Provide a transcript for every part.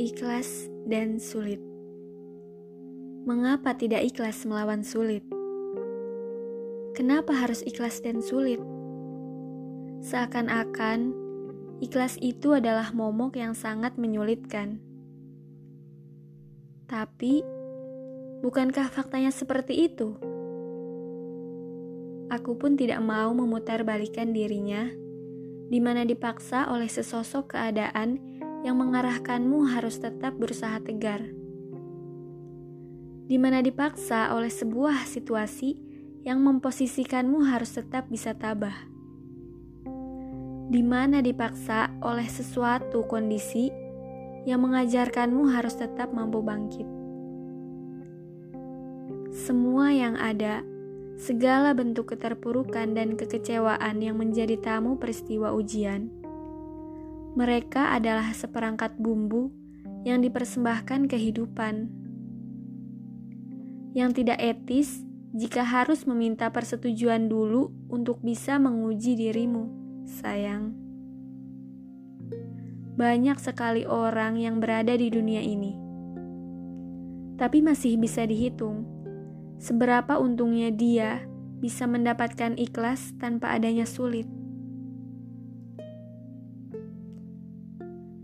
Ikhlas dan sulit. Mengapa tidak ikhlas melawan sulit? Kenapa harus ikhlas dan sulit? Seakan-akan ikhlas itu adalah momok yang sangat menyulitkan. Tapi, bukankah faktanya seperti itu? Aku pun tidak mau memutarbalikan dirinya, di mana dipaksa oleh sesosok keadaan yang mengarahkanmu harus tetap berusaha tegar. Di mana dipaksa oleh sebuah situasi yang memposisikanmu harus tetap bisa tabah. Di mana dipaksa oleh sesuatu kondisi yang mengajarkanmu harus tetap mampu bangkit. Semua yang ada, segala bentuk keterpurukan dan kekecewaan yang menjadi tamu peristiwa ujian mereka adalah seperangkat bumbu yang dipersembahkan kehidupan. Yang tidak etis jika harus meminta persetujuan dulu untuk bisa menguji dirimu, sayang. Banyak sekali orang yang berada di dunia ini, tapi masih bisa dihitung seberapa untungnya dia bisa mendapatkan ikhlas tanpa adanya sulit.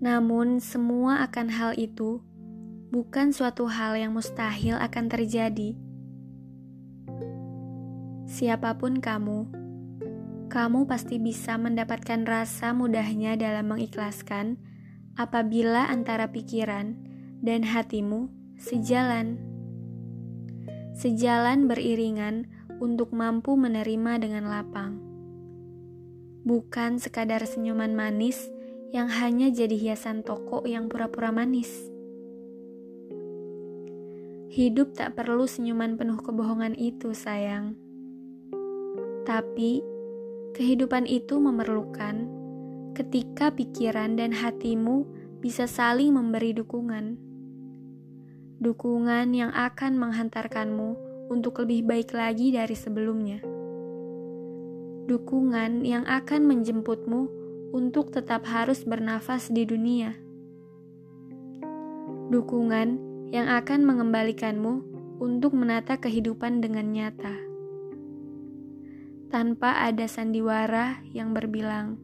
Namun, semua akan hal itu bukan suatu hal yang mustahil akan terjadi. Siapa pun kamu, kamu pasti bisa mendapatkan rasa mudahnya dalam mengikhlaskan apabila antara pikiran dan hatimu sejalan. Sejalan beriringan untuk mampu menerima dengan lapang. Bukan sekadar senyuman manis yang hanya jadi hiasan toko yang pura-pura manis. Hidup tak perlu senyuman penuh kebohongan itu, sayang. Tapi, kehidupan itu memerlukan ketika pikiran dan hatimu bisa saling memberi dukungan. Dukungan yang akan menghantarkanmu untuk lebih baik lagi dari sebelumnya. Dukungan yang akan menjemputmu untuk tetap harus bernafas di dunia. Dukungan yang akan mengembalikanmu untuk menata kehidupan dengan nyata. Tanpa ada sandiwara yang berbilang,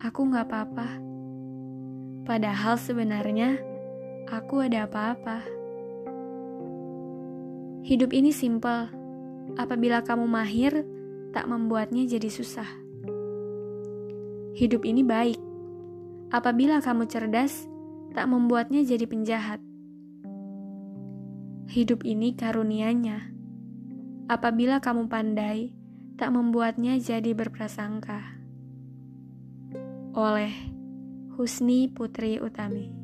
aku gak apa-apa. Padahal sebenarnya, aku ada apa-apa. Hidup ini simpel. Apabila kamu mahir, tak membuatnya jadi susah. Hidup ini baik. Apabila kamu cerdas, tak membuatnya jadi penjahat. Hidup ini karunianya. Apabila kamu pandai, tak membuatnya jadi berprasangka. Oleh Husni Putri Utami.